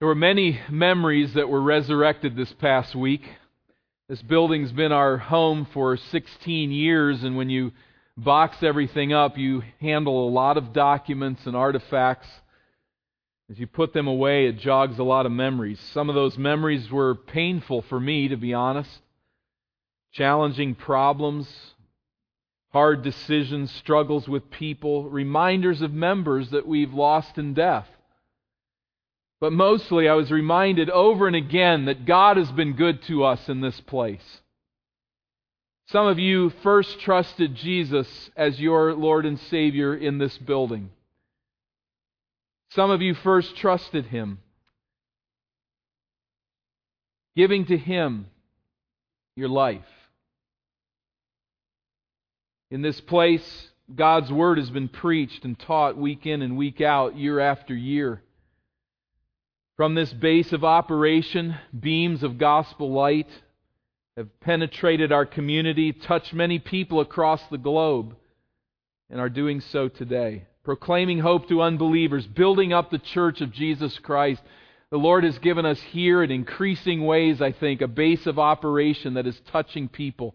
There were many memories that were resurrected this past week. This building's been our home for 16 years, and when you box everything up, you handle a lot of documents and artifacts. As you put them away, it jogs a lot of memories. Some of those memories were painful for me, to be honest. Challenging problems, hard decisions, struggles with people, reminders of members that we've lost in death. But mostly, I was reminded over and again that God has been good to us in this place. Some of you first trusted Jesus as your Lord and Savior in this building. Some of you first trusted Him, giving to Him your life. In this place, God's Word has been preached and taught week in and week out, year after year. From this base of operation, beams of gospel light have penetrated our community, touched many people across the globe, and are doing so today. Proclaiming hope to unbelievers, building up the church of Jesus Christ. The Lord has given us here in increasing ways, I think, a base of operation that is touching people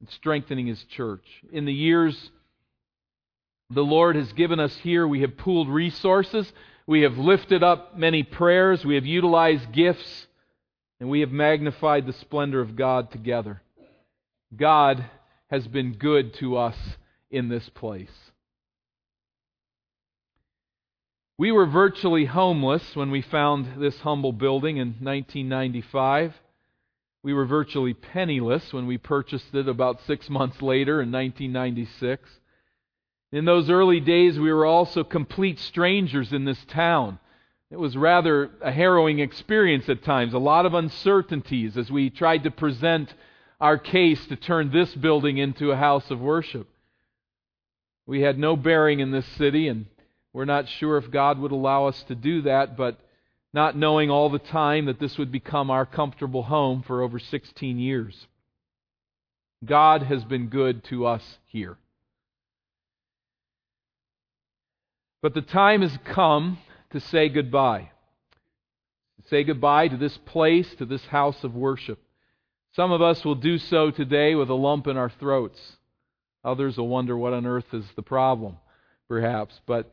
and strengthening His church. In the years the Lord has given us here, we have pooled resources we have lifted up many prayers. We have utilized gifts. And we have magnified the splendor of God together. God has been good to us in this place. We were virtually homeless when we found this humble building in 1995. We were virtually penniless when we purchased it about six months later in 1996. In those early days, we were also complete strangers in this town. It was rather a harrowing experience at times, a lot of uncertainties as we tried to present our case to turn this building into a house of worship. We had no bearing in this city, and we're not sure if God would allow us to do that, but not knowing all the time that this would become our comfortable home for over 16 years. God has been good to us here. But the time has come to say goodbye. To say goodbye to this place, to this house of worship. Some of us will do so today with a lump in our throats. Others will wonder what on earth is the problem, perhaps. But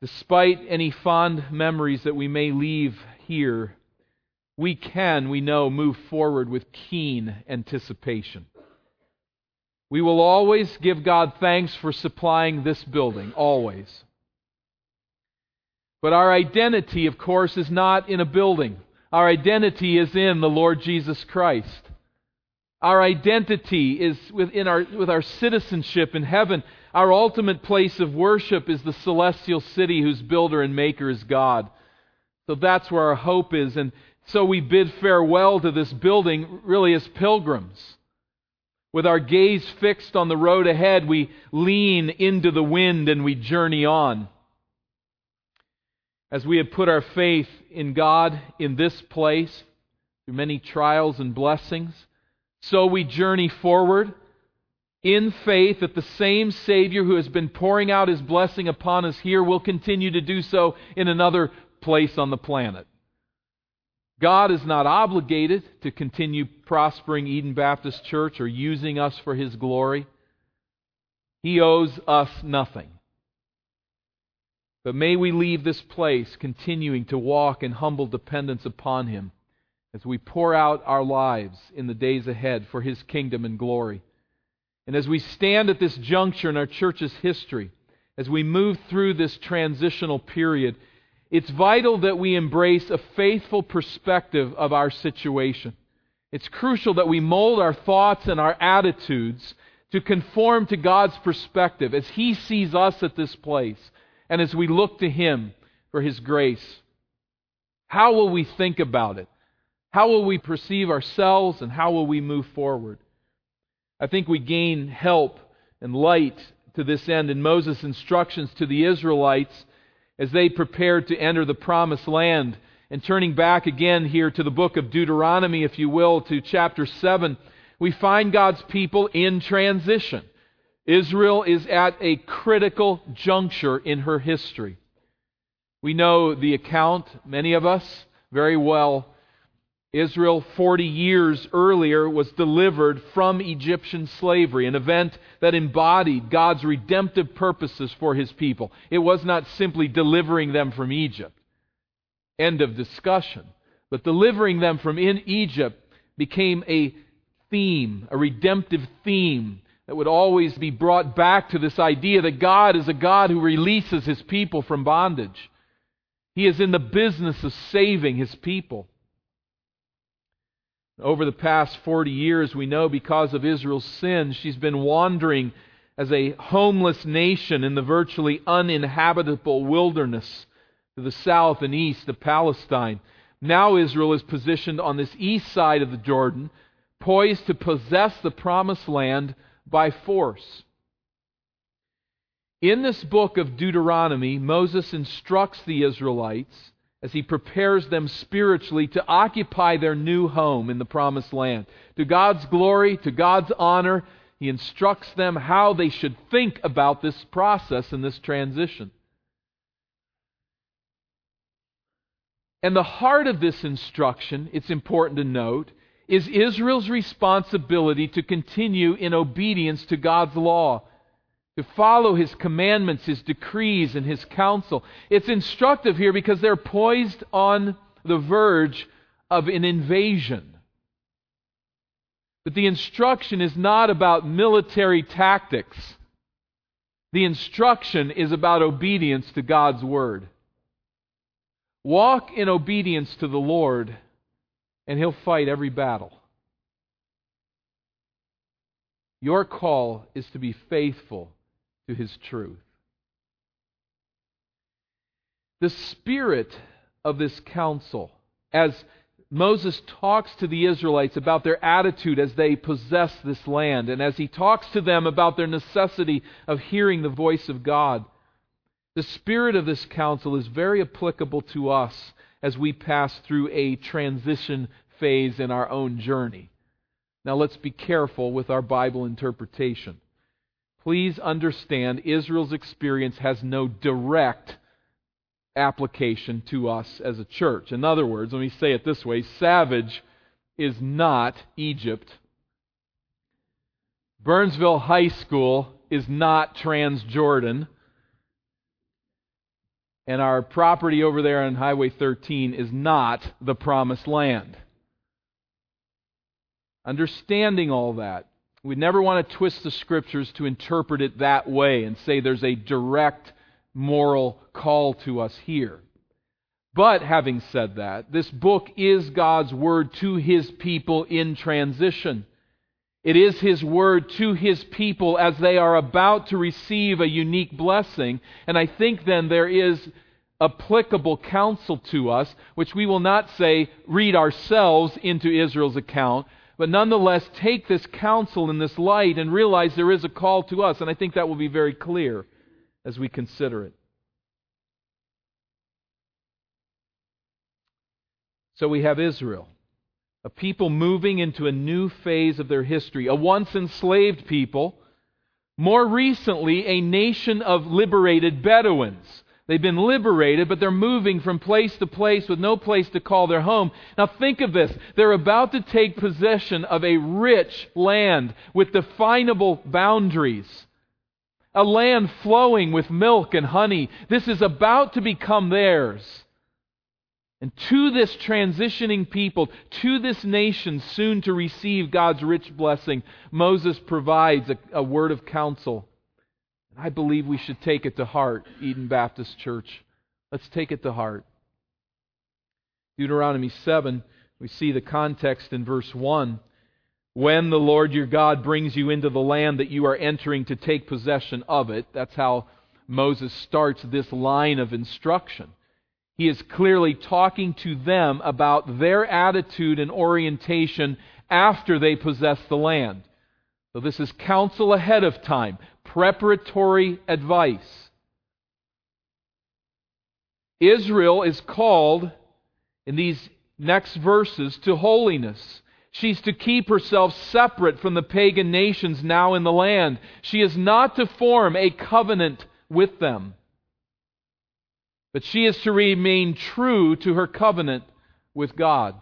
despite any fond memories that we may leave here, we can, we know, move forward with keen anticipation. We will always give God thanks for supplying this building, always. But our identity, of course, is not in a building. Our identity is in the Lord Jesus Christ. Our identity is within our, with our citizenship in heaven. Our ultimate place of worship is the celestial city whose builder and maker is God. So that's where our hope is. And so we bid farewell to this building really as pilgrims. With our gaze fixed on the road ahead, we lean into the wind and we journey on. As we have put our faith in God in this place through many trials and blessings, so we journey forward in faith that the same Savior who has been pouring out his blessing upon us here will continue to do so in another place on the planet. God is not obligated to continue prospering Eden Baptist Church or using us for his glory. He owes us nothing. But may we leave this place continuing to walk in humble dependence upon Him as we pour out our lives in the days ahead for His kingdom and glory. And as we stand at this juncture in our church's history, as we move through this transitional period, it's vital that we embrace a faithful perspective of our situation. It's crucial that we mold our thoughts and our attitudes to conform to God's perspective as He sees us at this place and as we look to Him for His grace, how will we think about it? How will we perceive ourselves and how will we move forward? I think we gain help and light to this end in Moses' instructions to the Israelites as they prepared to enter the promised land. And turning back again here to the book of Deuteronomy, if you will, to chapter 7, we find God's people in transition. Israel is at a critical juncture in her history. We know the account, many of us, very well. Israel, 40 years earlier, was delivered from Egyptian slavery, an event that embodied God's redemptive purposes for his people. It was not simply delivering them from Egypt. End of discussion. But delivering them from in Egypt became a theme, a redemptive theme that would always be brought back to this idea that God is a God who releases his people from bondage. He is in the business of saving his people. Over the past 40 years, we know because of Israel's sin, she's been wandering as a homeless nation in the virtually uninhabitable wilderness to the south and east of Palestine. Now Israel is positioned on this east side of the Jordan, poised to possess the promised land by force. In this book of Deuteronomy, Moses instructs the Israelites as he prepares them spiritually to occupy their new home in the promised land. To God's glory, to God's honor, he instructs them how they should think about this process and this transition. And the heart of this instruction, it's important to note, is Israel's responsibility to continue in obedience to God's law to follow his commandments, his decrees, and his counsel. It's instructive here because they're poised on the verge of an invasion. But the instruction is not about military tactics. The instruction is about obedience to God's word. Walk in obedience to the Lord, and He'll fight every battle. Your call is to be faithful to his truth. The spirit of this counsel, as Moses talks to the Israelites about their attitude as they possess this land, and as he talks to them about their necessity of hearing the voice of God, the spirit of this counsel is very applicable to us as we pass through a transition phase in our own journey. Now let's be careful with our Bible interpretation please understand Israel's experience has no direct application to us as a church. In other words, let me say it this way Savage is not Egypt. Burnsville High School is not Transjordan. And our property over there on Highway 13 is not the promised land. Understanding all that, we never want to twist the scriptures to interpret it that way and say there's a direct moral call to us here. But having said that, this book is God's word to his people in transition. It is his word to his people as they are about to receive a unique blessing. And I think then there is applicable counsel to us, which we will not say read ourselves into Israel's account, but nonetheless take this counsel in this light and realize there is a call to us. And I think that will be very clear as we consider it. So we have Israel, a people moving into a new phase of their history, a once enslaved people, more recently, a nation of liberated Bedouins. They've been liberated, but they're moving from place to place with no place to call their home. Now think of this. They're about to take possession of a rich land with definable boundaries. A land flowing with milk and honey. This is about to become theirs. And to this transitioning people, to this nation soon to receive God's rich blessing, Moses provides a, a word of counsel I believe we should take it to heart, Eden Baptist Church. Let's take it to heart. Deuteronomy 7, we see the context in verse 1. When the Lord your God brings you into the land that you are entering to take possession of it, that's how Moses starts this line of instruction. He is clearly talking to them about their attitude and orientation after they possess the land. So this is counsel ahead of time preparatory advice. Israel is called in these next verses to holiness. She's to keep herself separate from the pagan nations now in the land. She is not to form a covenant with them. But she is to remain true to her covenant with God.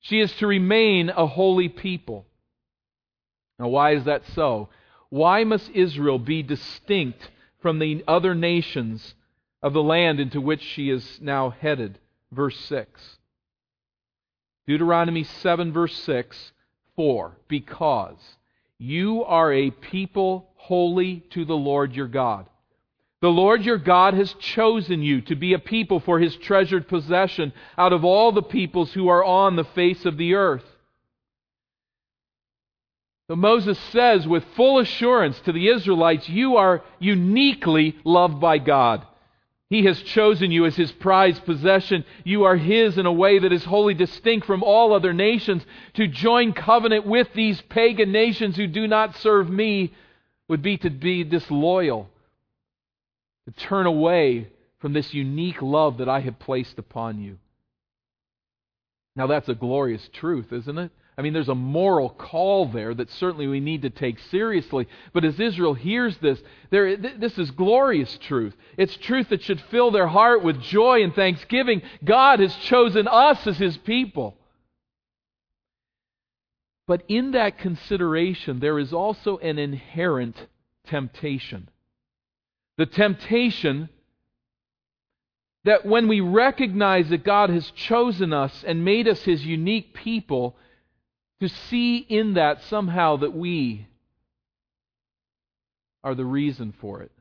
She is to remain a holy people. Now, why is that so? Why must Israel be distinct from the other nations of the land into which she is now headed? Verse 6. Deuteronomy 7, verse 6 4. Because you are a people holy to the Lord your God. The Lord your God has chosen you to be a people for his treasured possession out of all the peoples who are on the face of the earth. So Moses says with full assurance to the Israelites, You are uniquely loved by God. He has chosen you as his prized possession. You are his in a way that is wholly distinct from all other nations. To join covenant with these pagan nations who do not serve me would be to be disloyal, to turn away from this unique love that I have placed upon you. Now, that's a glorious truth, isn't it? I mean, there's a moral call there that certainly we need to take seriously. But as Israel hears this, there, this is glorious truth. It's truth that should fill their heart with joy and thanksgiving. God has chosen us as His people. But in that consideration, there is also an inherent temptation. The temptation that when we recognize that God has chosen us and made us His unique people, to see in that somehow that we are the reason for it.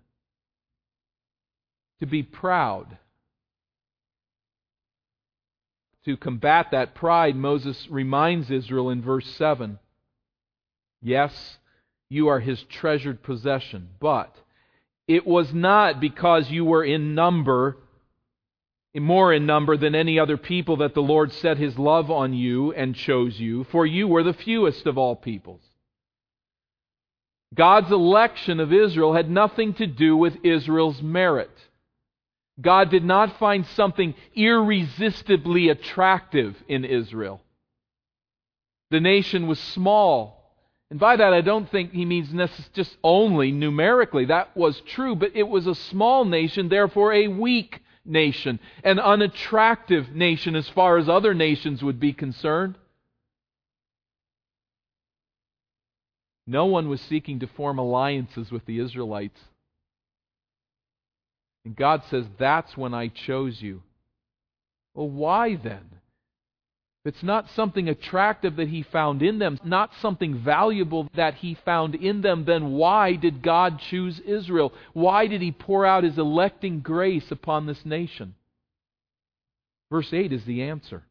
To be proud. To combat that pride, Moses reminds Israel in verse 7 Yes, you are his treasured possession, but it was not because you were in number more in number than any other people that the Lord set his love on you and chose you, for you were the fewest of all peoples. God's election of Israel had nothing to do with Israel's merit. God did not find something irresistibly attractive in Israel. The nation was small. And by that, I don't think he means just only numerically. That was true, but it was a small nation, therefore a weak nation, an unattractive nation as far as other nations would be concerned. No one was seeking to form alliances with the Israelites. And God says, That's when I chose you. Well, why then? It's not something attractive that he found in them, not something valuable that he found in them, then why did God choose Israel? Why did he pour out his electing grace upon this nation? Verse 8 is the answer.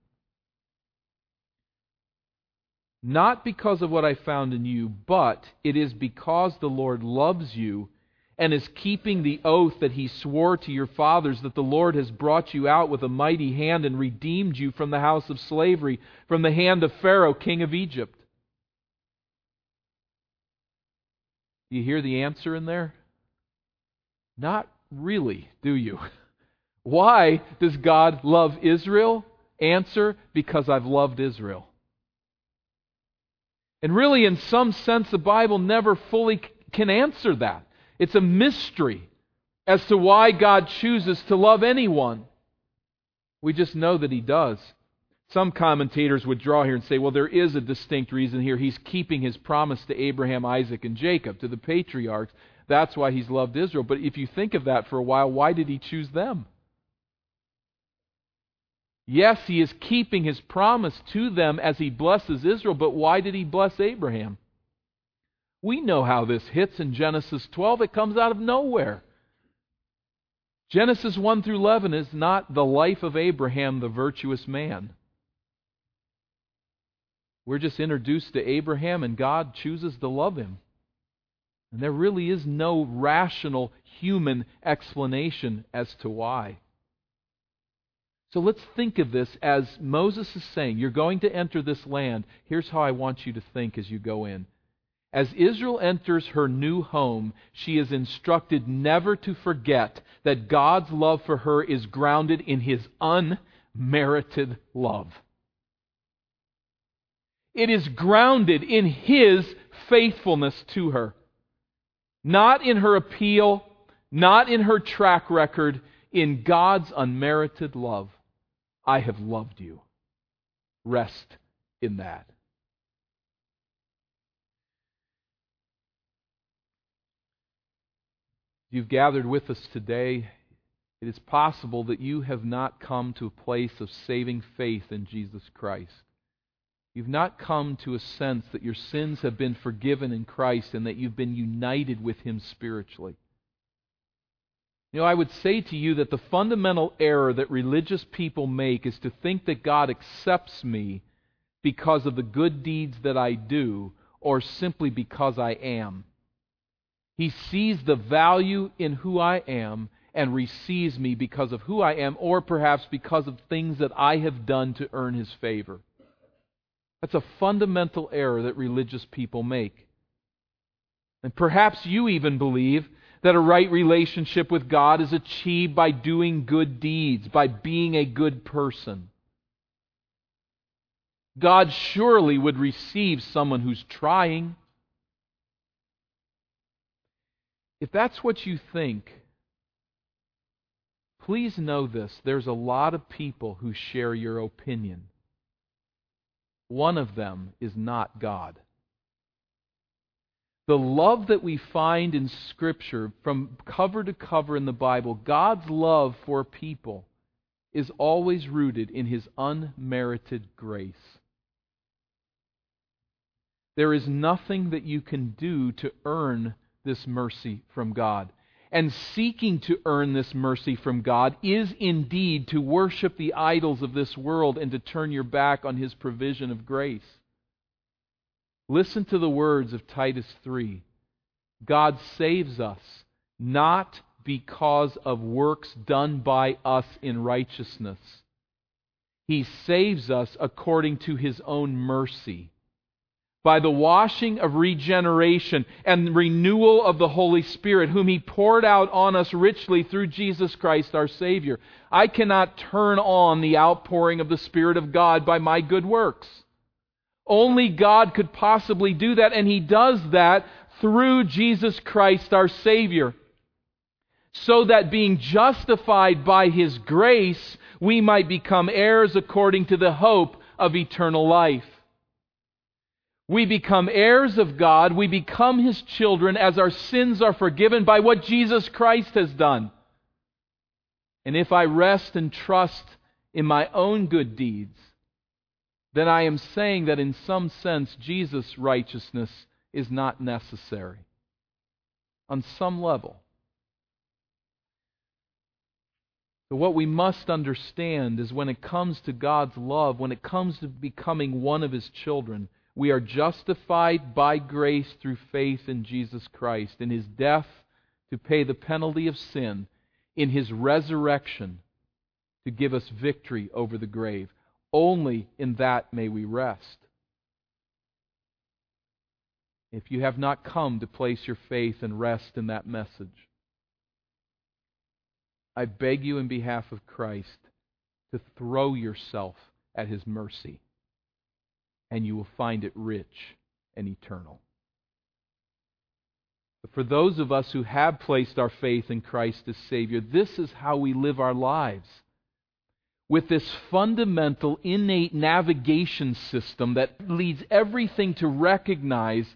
Not because of what I found in you, but it is because the Lord loves you and is keeping the oath that he swore to your fathers that the Lord has brought you out with a mighty hand and redeemed you from the house of slavery, from the hand of Pharaoh, king of Egypt. You hear the answer in there? Not really, do you? Why does God love Israel? Answer, because I've loved Israel. And really, in some sense, the Bible never fully can answer that. It's a mystery as to why God chooses to love anyone. We just know that He does. Some commentators would draw here and say, well, there is a distinct reason here. He's keeping His promise to Abraham, Isaac, and Jacob, to the patriarchs. That's why He's loved Israel. But if you think of that for a while, why did He choose them? Yes, He is keeping His promise to them as He blesses Israel, but why did He bless Abraham? We know how this hits in Genesis 12. It comes out of nowhere. Genesis 1 through 11 is not the life of Abraham, the virtuous man. We're just introduced to Abraham, and God chooses to love him. And there really is no rational human explanation as to why. So let's think of this as Moses is saying, You're going to enter this land. Here's how I want you to think as you go in. As Israel enters her new home, she is instructed never to forget that God's love for her is grounded in His unmerited love. It is grounded in His faithfulness to her. Not in her appeal, not in her track record, In God's unmerited love, I have loved you. Rest in that. You've gathered with us today. It is possible that you have not come to a place of saving faith in Jesus Christ. You've not come to a sense that your sins have been forgiven in Christ and that you've been united with Him spiritually. You know, I would say to you that the fundamental error that religious people make is to think that God accepts me because of the good deeds that I do or simply because I am. He sees the value in who I am and receives me because of who I am or perhaps because of things that I have done to earn His favor. That's a fundamental error that religious people make. And perhaps you even believe that a right relationship with God is achieved by doing good deeds, by being a good person. God surely would receive someone who's trying. If that's what you think, please know this there's a lot of people who share your opinion. One of them is not God. The love that we find in Scripture, from cover to cover in the Bible, God's love for people, is always rooted in His unmerited grace. There is nothing that you can do to earn this mercy from God. And seeking to earn this mercy from God is indeed to worship the idols of this world and to turn your back on His provision of grace. Listen to the words of Titus 3. God saves us not because of works done by us in righteousness. He saves us according to His own mercy by the washing of regeneration and renewal of the Holy Spirit, whom He poured out on us richly through Jesus Christ our Savior. I cannot turn on the outpouring of the Spirit of God by my good works. Only God could possibly do that, and He does that through Jesus Christ our Savior. So that being justified by His grace, we might become heirs according to the hope of eternal life. We become heirs of God. We become His children as our sins are forgiven by what Jesus Christ has done. And if I rest and trust in my own good deeds, then I am saying that in some sense Jesus' righteousness is not necessary. On some level. But what we must understand is when it comes to God's love, when it comes to becoming one of His children, we are justified by grace through faith in Jesus Christ, in his death to pay the penalty of sin, in his resurrection to give us victory over the grave. Only in that may we rest. If you have not come to place your faith and rest in that message, I beg you in behalf of Christ to throw yourself at his mercy and you will find it rich and eternal. But for those of us who have placed our faith in Christ as Savior, this is how we live our lives. With this fundamental, innate navigation system that leads everything to recognize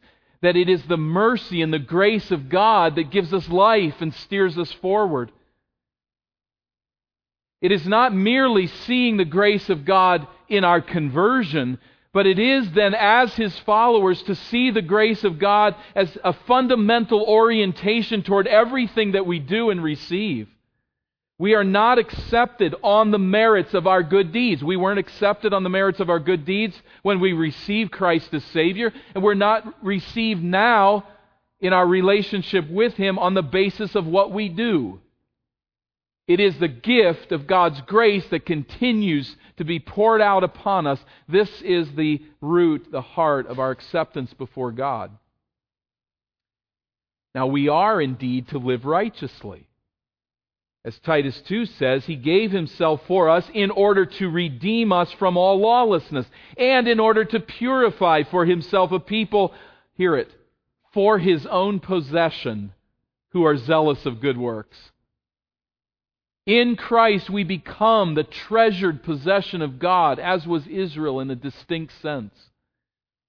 that it is the mercy and the grace of God that gives us life and steers us forward. It is not merely seeing the grace of God in our conversion, but it is then, as his followers, to see the grace of God as a fundamental orientation toward everything that we do and receive. We are not accepted on the merits of our good deeds. We weren't accepted on the merits of our good deeds when we received Christ as Savior, and we're not received now in our relationship with Him on the basis of what we do. It is the gift of God's grace that continues to be poured out upon us. This is the root, the heart of our acceptance before God. Now, we are indeed to live righteously. As Titus 2 says, He gave Himself for us in order to redeem us from all lawlessness and in order to purify for Himself a people, hear it, for His own possession who are zealous of good works. In Christ, we become the treasured possession of God, as was Israel in a distinct sense.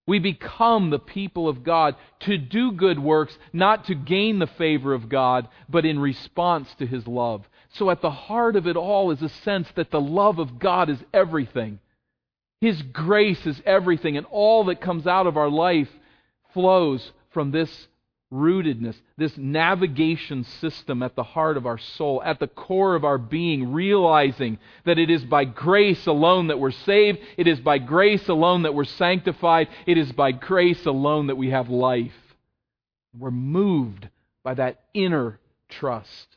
We become the people of God to do good works, not to gain the favor of God, but in response to His love. So at the heart of it all is a sense that the love of God is everything. His grace is everything, and all that comes out of our life flows from this rootedness, this navigation system at the heart of our soul, at the core of our being, realizing that it is by grace alone that we're saved, it is by grace alone that we're sanctified, it is by grace alone that we have life. We're moved by that inner trust.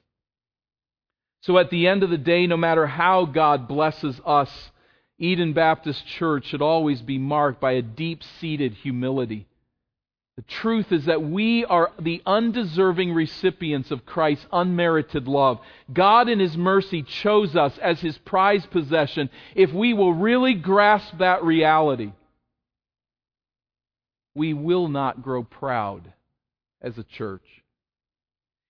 So at the end of the day, no matter how God blesses us, Eden Baptist Church should always be marked by a deep seated humility the truth is that we are the undeserving recipients of Christ's unmerited love. God, in His mercy, chose us as His prized possession. If we will really grasp that reality, we will not grow proud as a church.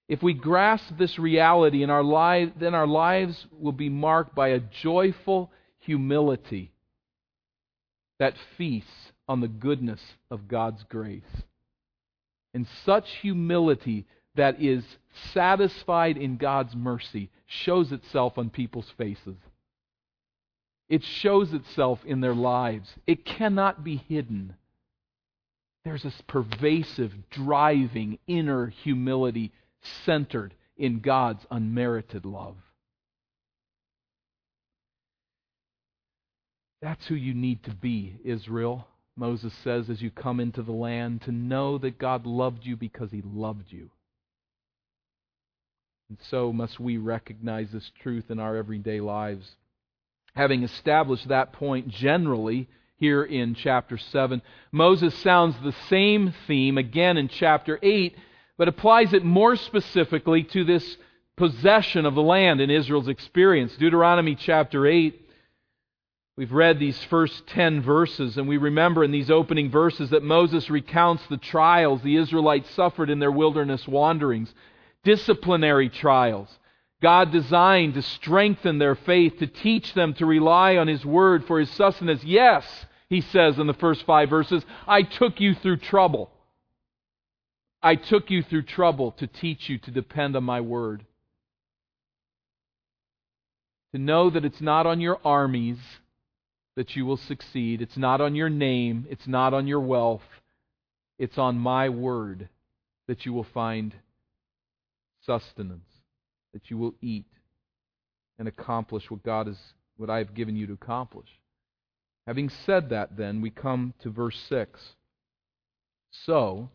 If we grasp this reality in our lives, then our lives will be marked by a joyful humility that feasts on the goodness of God's grace and such humility that is satisfied in God's mercy shows itself on people's faces. It shows itself in their lives. It cannot be hidden. There's this pervasive, driving inner humility centered in God's unmerited love. That's who you need to be, Israel. Moses says, as you come into the land, to know that God loved you because he loved you. And so must we recognize this truth in our everyday lives. Having established that point generally here in chapter 7, Moses sounds the same theme again in chapter 8, but applies it more specifically to this possession of the land in Israel's experience. Deuteronomy chapter 8 We've read these first 10 verses, and we remember in these opening verses that Moses recounts the trials the Israelites suffered in their wilderness wanderings disciplinary trials. God designed to strengthen their faith, to teach them to rely on His Word for His sustenance. Yes, he says in the first five verses, I took you through trouble. I took you through trouble to teach you to depend on my Word. To know that it's not on your armies that you will succeed. It's not on your name, it's not on your wealth, it's on my word that you will find sustenance, that you will eat and accomplish what God is what I have given you to accomplish. Having said that, then, we come to verse 6. So,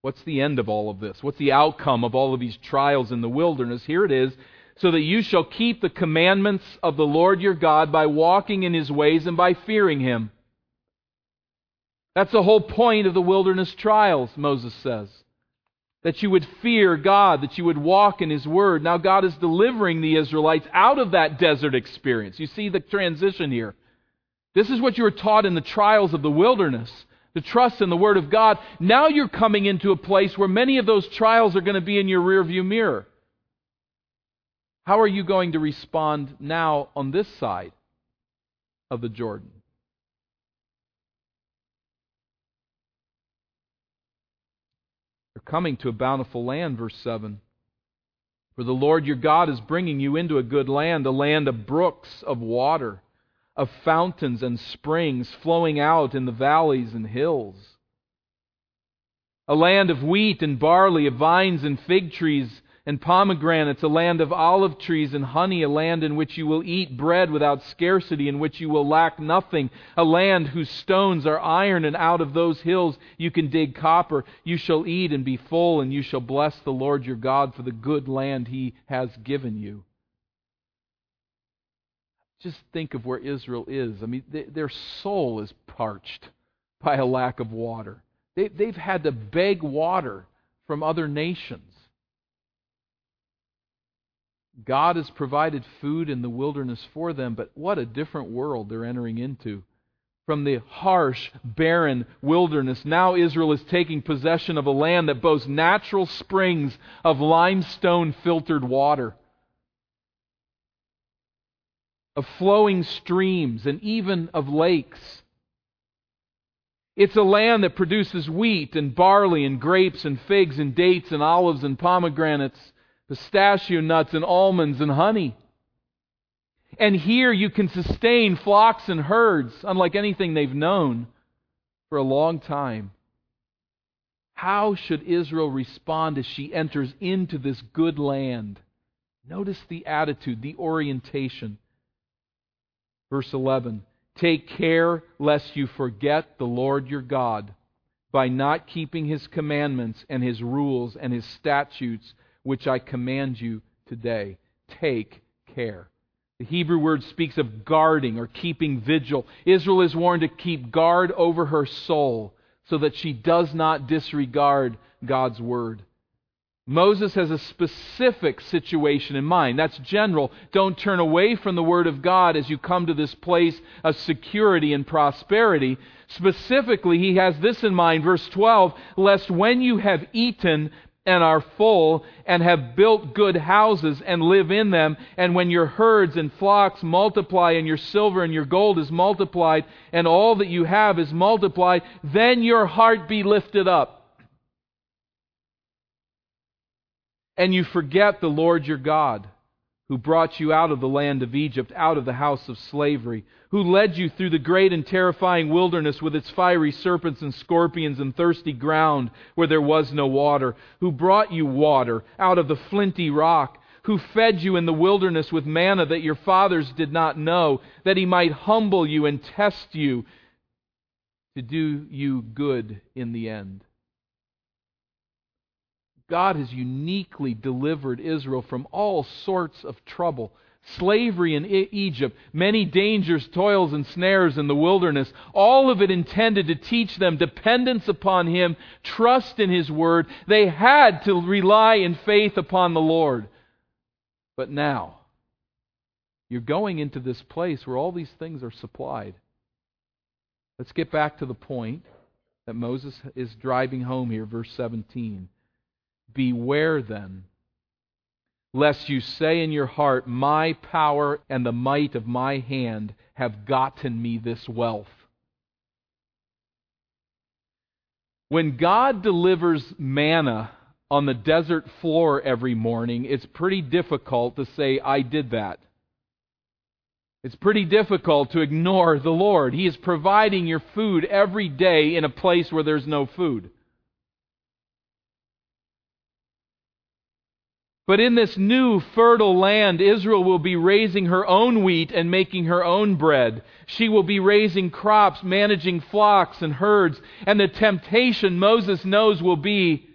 what's the end of all of this? What's the outcome of all of these trials in the wilderness? Here it is so that you shall keep the commandments of the Lord your God by walking in his ways and by fearing him. That's the whole point of the wilderness trials, Moses says. That you would fear God, that you would walk in his word. Now, God is delivering the Israelites out of that desert experience. You see the transition here. This is what you were taught in the trials of the wilderness to trust in the Word of God. Now you're coming into a place where many of those trials are going to be in your rearview mirror. How are you going to respond now on this side of the Jordan? You're coming to a bountiful land, verse 7. For the Lord your God is bringing you into a good land, a land of brooks of water, of fountains and springs flowing out in the valleys and hills. A land of wheat and barley, of vines and fig trees and pomegranates, a land of olive trees and honey, a land in which you will eat bread without scarcity, in which you will lack nothing, a land whose stones are iron, and out of those hills you can dig copper. You shall eat and be full, and you shall bless the Lord your God for the good land he has given you. Just think of where Israel is. I mean, they, their soul is parched by a lack of water. They, they've had to beg water from other nations. God has provided food in the wilderness for them, but what a different world they're entering into. From the harsh, barren wilderness, now Israel is taking possession of a land that boasts natural springs of limestone filtered water. of flowing streams, and even of lakes. It's a land that produces wheat and barley and grapes and figs and dates and olives and pomegranates, pistachio nuts and almonds and honey. And here you can sustain flocks and herds, unlike anything they've known for a long time. How should Israel respond as she enters into this good land? Notice the attitude, the orientation. Verse 11 Take care lest you forget the Lord your God by not keeping his commandments and his rules and his statutes, which I command you today. Take care. The Hebrew word speaks of guarding or keeping vigil. Israel is warned to keep guard over her soul so that she does not disregard God's word. Moses has a specific situation in mind. That's general. Don't turn away from the Word of God as you come to this place of security and prosperity. Specifically, he has this in mind, verse 12, lest when you have eaten and are full, and have built good houses and live in them, and when your herds and flocks multiply, and your silver and your gold is multiplied, and all that you have is multiplied, then your heart be lifted up. And you forget the Lord your God who brought you out of the land of Egypt, out of the house of slavery, who led you through the great and terrifying wilderness with its fiery serpents and scorpions and thirsty ground where there was no water, who brought you water out of the flinty rock, who fed you in the wilderness with manna that your fathers did not know, that he might humble you and test you to do you good in the end. God has uniquely delivered Israel from all sorts of trouble. Slavery in Egypt, many dangers, toils, and snares in the wilderness, all of it intended to teach them dependence upon Him, trust in His Word. They had to rely in faith upon the Lord. But now, you're going into this place where all these things are supplied. Let's get back to the point that Moses is driving home here, verse 17. Beware then, lest you say in your heart, My power and the might of my hand have gotten me this wealth. When God delivers manna on the desert floor every morning, it's pretty difficult to say, I did that. It's pretty difficult to ignore the Lord. He is providing your food every day in a place where there's no food. But in this new fertile land, Israel will be raising her own wheat and making her own bread. She will be raising crops, managing flocks and herds. And the temptation Moses knows will be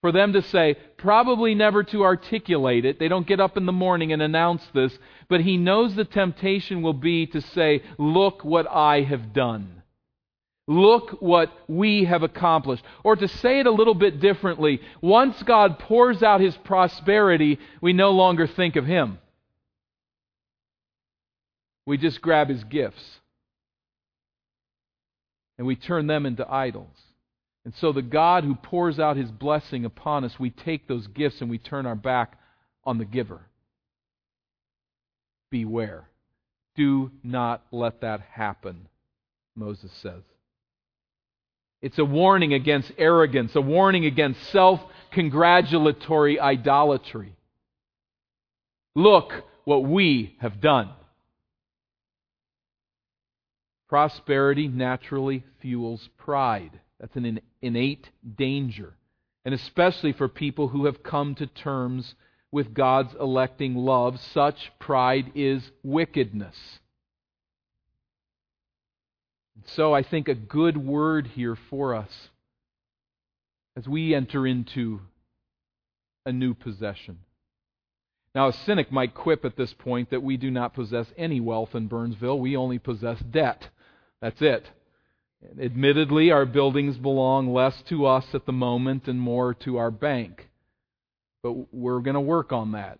for them to say, probably never to articulate it. They don't get up in the morning and announce this. But he knows the temptation will be to say, Look what I have done. Look what we have accomplished. Or to say it a little bit differently, once God pours out his prosperity, we no longer think of him. We just grab his gifts and we turn them into idols. And so, the God who pours out his blessing upon us, we take those gifts and we turn our back on the giver. Beware. Do not let that happen, Moses says. It's a warning against arrogance, a warning against self congratulatory idolatry. Look what we have done. Prosperity naturally fuels pride. That's an innate danger. And especially for people who have come to terms with God's electing love, such pride is wickedness. So I think a good word here for us as we enter into a new possession. Now, a cynic might quip at this point that we do not possess any wealth in Burnsville. We only possess debt. That's it. Admittedly, our buildings belong less to us at the moment and more to our bank. But we're going to work on that.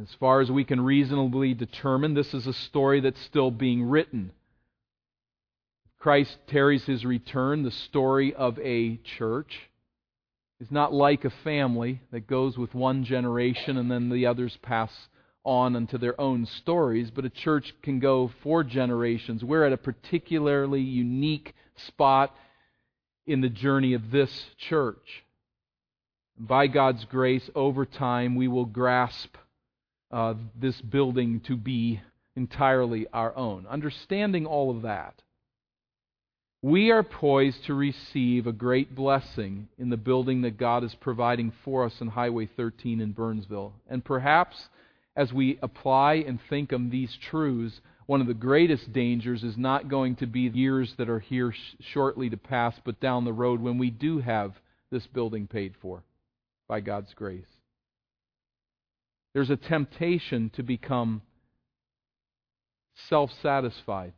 As far as we can reasonably determine, this is a story that's still being written. Christ tarries his return, the story of a church is not like a family that goes with one generation and then the others pass on unto their own stories, but a church can go four generations. We're at a particularly unique spot in the journey of this church. By God's grace, over time, we will grasp uh, this building to be entirely our own. Understanding all of that, we are poised to receive a great blessing in the building that God is providing for us in Highway 13 in Burnsville. And perhaps as we apply and think of these truths, one of the greatest dangers is not going to be years that are here sh- shortly to pass, but down the road when we do have this building paid for by God's grace. There's a temptation to become self satisfied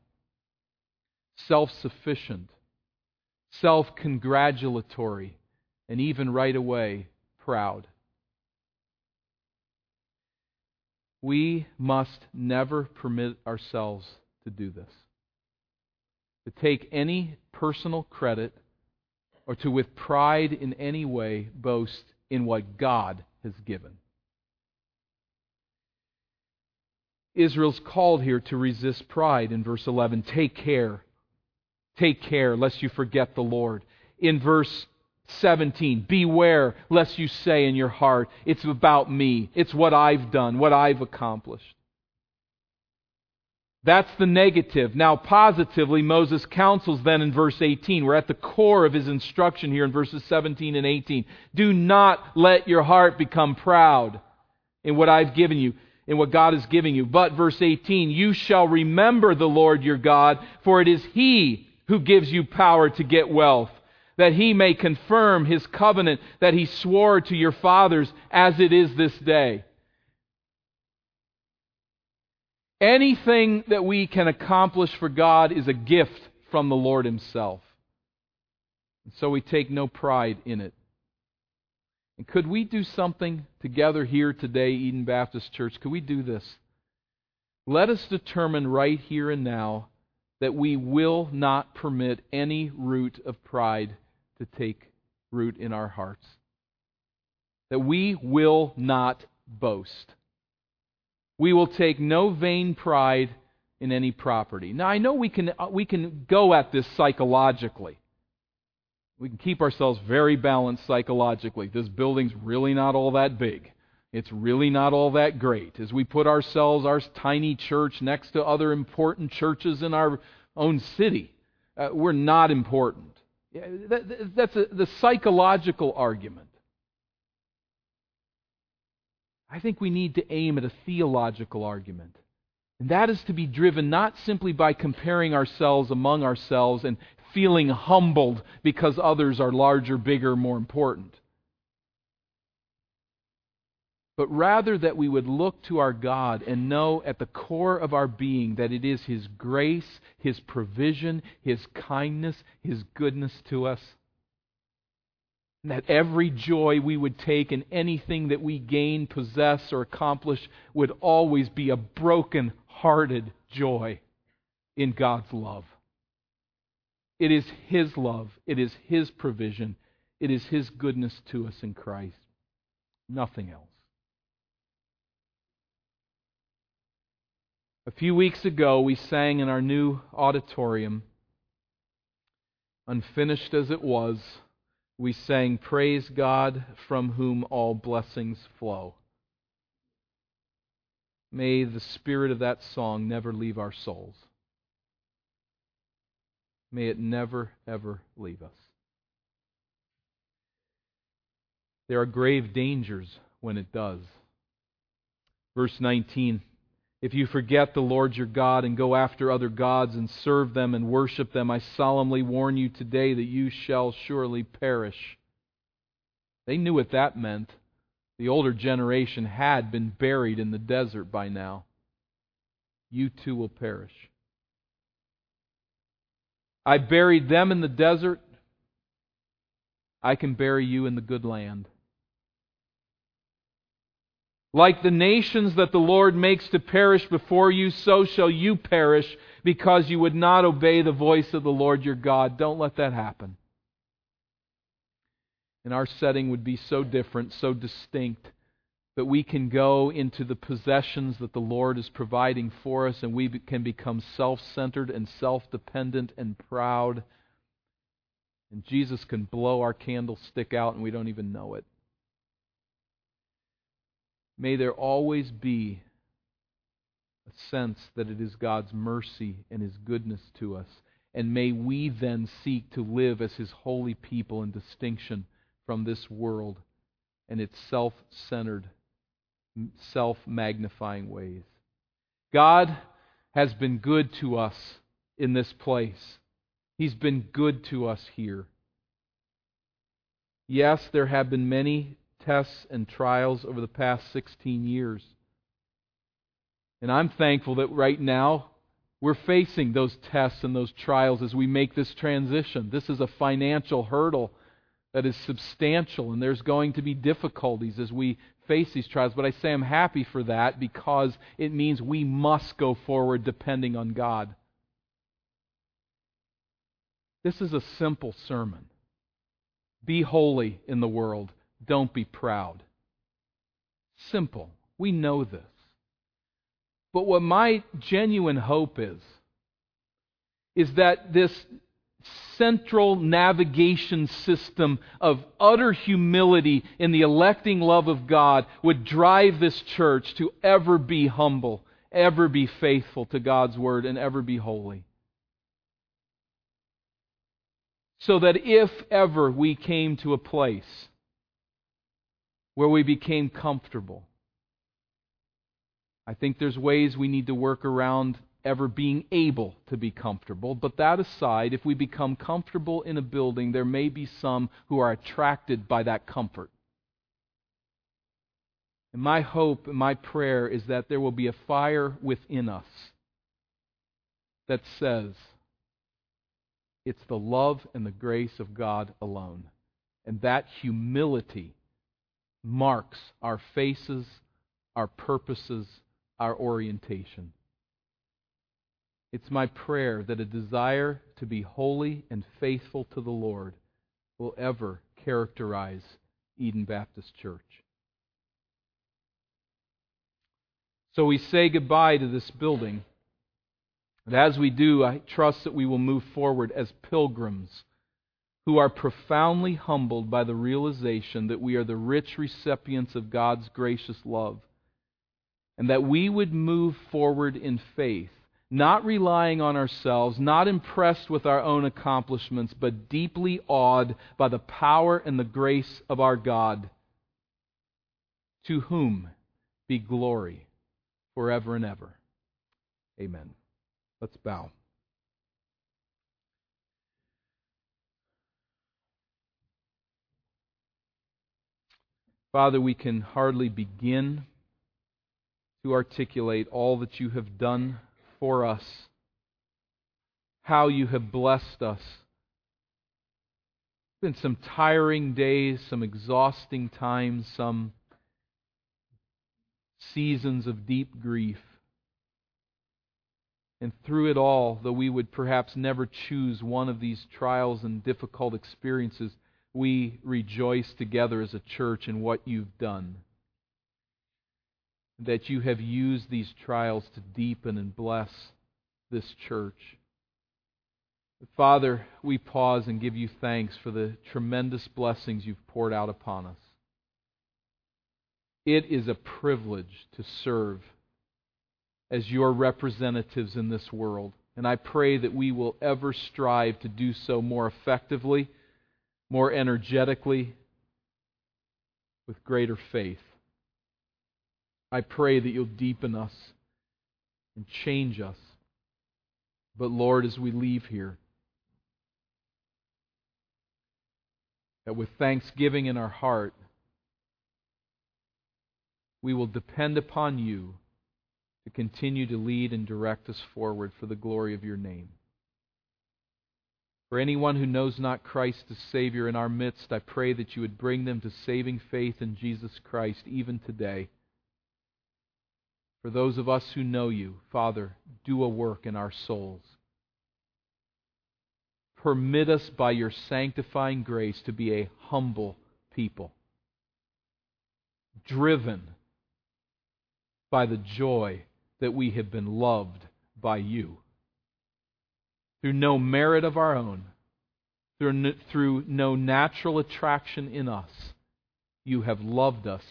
self sufficient, self congratulatory, and even right away proud. We must never permit ourselves to do this. To take any personal credit or to, with pride in any way, boast in what God has given. Israel's called here to resist pride in verse 11. Take care Take care lest you forget the Lord. In verse 17, beware lest you say in your heart, It's about me. It's what I've done, what I've accomplished. That's the negative. Now, positively, Moses counsels then in verse 18. We're at the core of his instruction here in verses 17 and 18. Do not let your heart become proud in what I've given you, in what God is giving you. But, verse 18, you shall remember the Lord your God, for it is He who gives you power to get wealth, that he may confirm his covenant that he swore to your fathers as it is this day. Anything that we can accomplish for God is a gift from the Lord himself. And so we take no pride in it. And could we do something together here today, Eden Baptist Church? Could we do this? Let us determine right here and now that we will not permit any root of pride to take root in our hearts. That we will not boast. We will take no vain pride in any property. Now, I know we can, uh, we can go at this psychologically. We can keep ourselves very balanced psychologically. This building's really not all that big. It's really not all that great. As we put ourselves, our tiny church, next to other important churches in our own city, uh, we're not important. That, that's a, the psychological argument. I think we need to aim at a theological argument. And that is to be driven not simply by comparing ourselves among ourselves and feeling humbled because others are larger, bigger, more important but rather that we would look to our God and know at the core of our being that it is His grace, His provision, His kindness, His goodness to us. And that every joy we would take in anything that we gain, possess, or accomplish would always be a broken hearted joy in God's love. It is His love, it is His provision, it is His goodness to us in Christ. Nothing else. A few weeks ago, we sang in our new auditorium, unfinished as it was, we sang, Praise God from whom all blessings flow. May the spirit of that song never leave our souls. May it never, ever leave us. There are grave dangers when it does. Verse 19 if you forget the Lord your God and go after other gods and serve them and worship them, I solemnly warn you today that you shall surely perish. They knew what that meant. The older generation had been buried in the desert by now. You too will perish. I buried them in the desert. I can bury you in the good land. Like the nations that the Lord makes to perish before you, so shall you perish because you would not obey the voice of the Lord your God. Don't let that happen. And our setting would be so different, so distinct, that we can go into the possessions that the Lord is providing for us, and we can become self centered and self dependent and proud. And Jesus can blow our candlestick out, and we don't even know it. May there always be a sense that it is God's mercy and His goodness to us. And may we then seek to live as His holy people in distinction from this world and its self centered self magnifying ways. God has been good to us in this place. He's been good to us here. Yes, there have been many tests and trials over the past 16 years. And I'm thankful that right now we're facing those tests and those trials as we make this transition. This is a financial hurdle that is substantial, and there's going to be difficulties as we face these trials. But I say I'm happy for that because it means we must go forward depending on God. This is a simple sermon. Be holy in the world, don't be proud. Simple. We know this. But what my genuine hope is, is that this central navigation system of utter humility in the electing love of God would drive this church to ever be humble, ever be faithful to God's word, and ever be holy. So that if ever we came to a place where we became comfortable, I think there's ways we need to work around ever being able to be comfortable. But that aside, if we become comfortable in a building, there may be some who are attracted by that comfort. And my hope and my prayer is that there will be a fire within us that says, it's the love and the grace of God alone. And that humility marks our faces, our purposes, our orientation. It's my prayer that a desire to be holy and faithful to the Lord will ever characterize Eden Baptist Church. So we say goodbye to this building. And as we do, I trust that we will move forward as pilgrims who are profoundly humbled by the realization that we are the rich recipients of God's gracious love, and that we would move forward in faith, not relying on ourselves, not impressed with our own accomplishments, but deeply awed by the power and the grace of our God, to whom be glory forever and ever. Amen. Let's bow. Father, we can hardly begin to articulate all that you have done for us, how you have blessed us. It's been some tiring days, some exhausting times, some seasons of deep grief. And through it all, though we would perhaps never choose one of these trials and difficult experiences, we rejoice together as a church in what you've done. That you have used these trials to deepen and bless this church. Father, we pause and give you thanks for the tremendous blessings you've poured out upon us. It is a privilege to serve as your representatives in this world. And I pray that we will ever strive to do so more effectively, more energetically, with greater faith. I pray that you'll deepen us and change us. But Lord, as we leave here, that with thanksgiving in our heart, we will depend upon you to continue to lead and direct us forward for the glory of your name. For anyone who knows not Christ as Savior in our midst, I pray that you would bring them to saving faith in Jesus Christ even today. For those of us who know you, Father, do a work in our souls. Permit us by your sanctifying grace to be a humble people, driven by the joy that we have been loved by you. Through no merit of our own, through no, through no natural attraction in us, you have loved us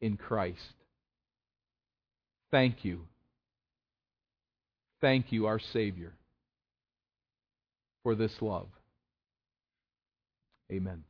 in Christ. Thank you. Thank you, our Savior, for this love. Amen.